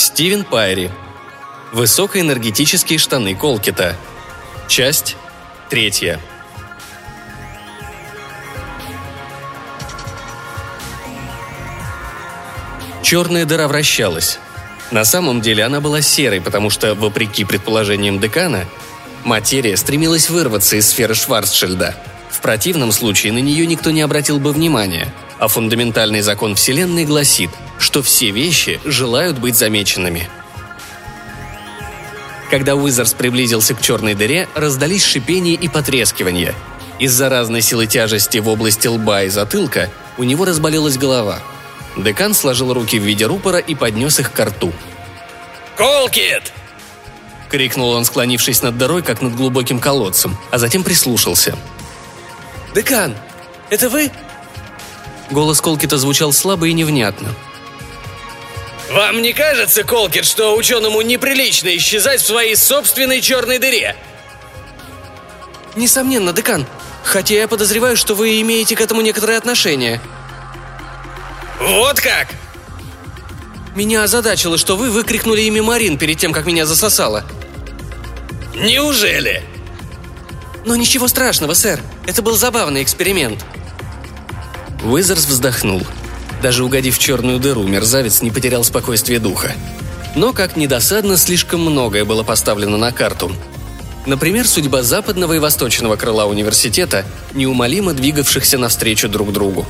Стивен Пайри. Высокоэнергетические штаны Колкита. Часть третья. Черная дыра вращалась. На самом деле она была серой, потому что, вопреки предположениям декана, материя стремилась вырваться из сферы Шварцшильда. В противном случае на нее никто не обратил бы внимания, а фундаментальный закон Вселенной гласит, что все вещи желают быть замеченными. Когда Уизерс приблизился к черной дыре, раздались шипение и потрескивание. Из-за разной силы тяжести в области лба и затылка у него разболелась голова – Декан сложил руки в виде рупора и поднес их к рту. «Колкит!» — крикнул он, склонившись над дырой, как над глубоким колодцем, а затем прислушался. «Декан, это вы?» Голос Колкита звучал слабо и невнятно. «Вам не кажется, Колкит, что ученому неприлично исчезать в своей собственной черной дыре?» «Несомненно, декан. Хотя я подозреваю, что вы имеете к этому некоторое отношение», «Вот как?» Меня озадачило, что вы выкрикнули имя Марин перед тем, как меня засосало. Неужели? Но ничего страшного, сэр. Это был забавный эксперимент. Уизерс вздохнул. Даже угодив в черную дыру, мерзавец не потерял спокойствие духа. Но, как недосадно, слишком многое было поставлено на карту. Например, судьба западного и восточного крыла университета, неумолимо двигавшихся навстречу друг другу.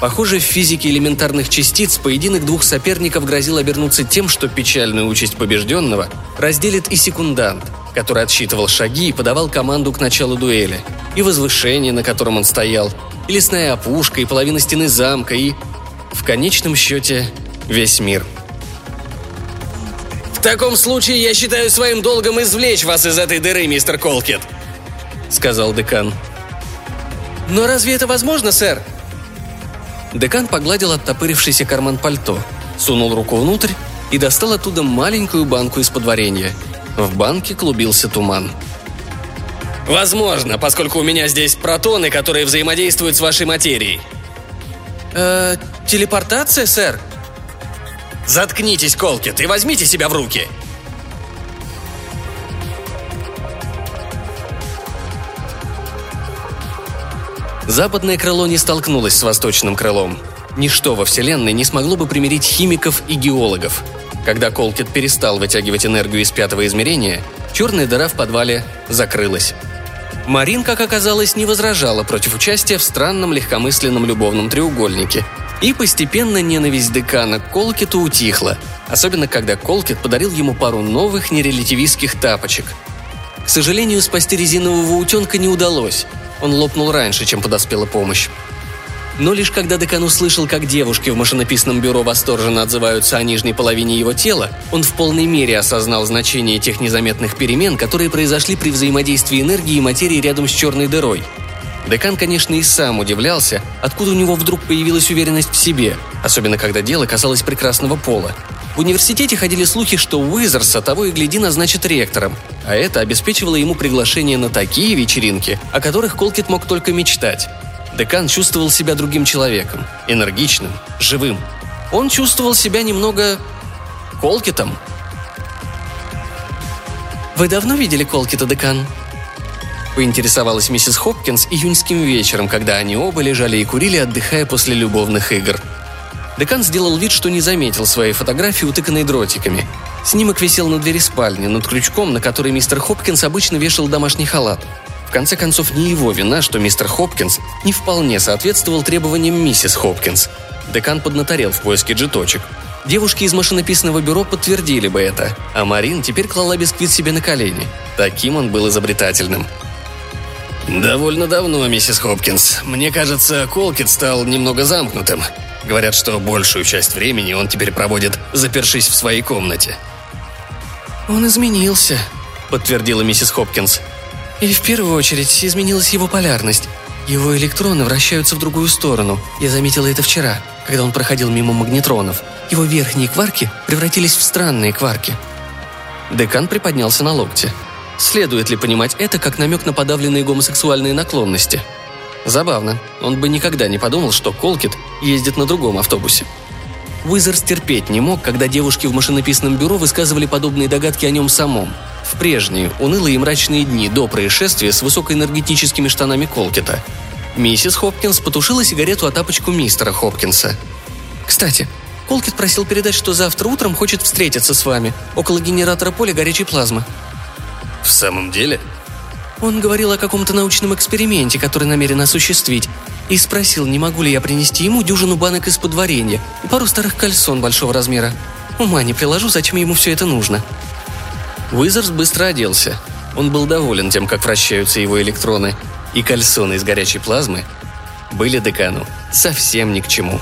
Похоже, в физике элементарных частиц поединок двух соперников грозил обернуться тем, что печальную участь побежденного разделит и секундант, который отсчитывал шаги и подавал команду к началу дуэли, и возвышение, на котором он стоял, и лесная опушка, и половина стены замка, и... В конечном счете, весь мир. «В таком случае я считаю своим долгом извлечь вас из этой дыры, мистер Колкет», — сказал декан. «Но разве это возможно, сэр?» Декан погладил оттопырившийся карман пальто, сунул руку внутрь и достал оттуда маленькую банку из-под варенья. В банке клубился туман. «Возможно, поскольку у меня здесь протоны, которые взаимодействуют с вашей материей». «Э, телепортация, сэр?» «Заткнитесь, Колкет, и возьмите себя в руки!» Западное крыло не столкнулось с восточным крылом. Ничто во Вселенной не смогло бы примирить химиков и геологов. Когда Колкет перестал вытягивать энергию из пятого измерения, черная дыра в подвале закрылась. Марин, как оказалось, не возражала против участия в странном легкомысленном любовном треугольнике. И постепенно ненависть декана к Колкету утихла, особенно когда Колкет подарил ему пару новых нерелятивистских тапочек. К сожалению, спасти резинового утенка не удалось – он лопнул раньше, чем подоспела помощь. Но лишь когда декан услышал, как девушки в машинописном бюро восторженно отзываются о нижней половине его тела, он в полной мере осознал значение тех незаметных перемен, которые произошли при взаимодействии энергии и материи рядом с черной дырой. Декан, конечно, и сам удивлялся, откуда у него вдруг появилась уверенность в себе, особенно когда дело касалось прекрасного пола. В университете ходили слухи, что Уизерса того и гляди назначат ректором, а это обеспечивало ему приглашение на такие вечеринки, о которых Колкит мог только мечтать. Декан чувствовал себя другим человеком, энергичным, живым. Он чувствовал себя немного... Колкитом. «Вы давно видели Колкита, декан?» Поинтересовалась миссис Хопкинс июньским вечером, когда они оба лежали и курили, отдыхая после любовных игр – Декан сделал вид, что не заметил своей фотографии, утыканной дротиками. Снимок висел на двери спальни, над крючком, на который мистер Хопкинс обычно вешал домашний халат. Конце концов, не его вина, что мистер Хопкинс не вполне соответствовал требованиям миссис Хопкинс. Декан поднаторел в поиске джеточек. Девушки из машинописного бюро подтвердили бы это, а Марин теперь клала бисквит себе на колени. Таким он был изобретательным. «Довольно давно, миссис Хопкинс. Мне кажется, Колкит стал немного замкнутым. Говорят, что большую часть времени он теперь проводит, запершись в своей комнате. «Он изменился», — подтвердила миссис Хопкинс. «И в первую очередь изменилась его полярность. Его электроны вращаются в другую сторону. Я заметила это вчера, когда он проходил мимо магнетронов. Его верхние кварки превратились в странные кварки». Декан приподнялся на локте. Следует ли понимать это как намек на подавленные гомосексуальные наклонности – Забавно. Он бы никогда не подумал, что Колкит ездит на другом автобусе. Уизерс терпеть не мог, когда девушки в машинописном бюро высказывали подобные догадки о нем самом. В прежние, унылые и мрачные дни до происшествия с высокоэнергетическими штанами Колкета. Миссис Хопкинс потушила сигарету о тапочку мистера Хопкинса. «Кстати, Колкет просил передать, что завтра утром хочет встретиться с вами, около генератора поля горячей плазмы». «В самом деле?» Он говорил о каком-то научном эксперименте, который намерен осуществить, и спросил, не могу ли я принести ему дюжину банок из-под варенья и пару старых кальсон большого размера. Ума не приложу, зачем ему все это нужно. Уизерс быстро оделся. Он был доволен тем, как вращаются его электроны, и кальсоны из горячей плазмы были декану совсем ни к чему.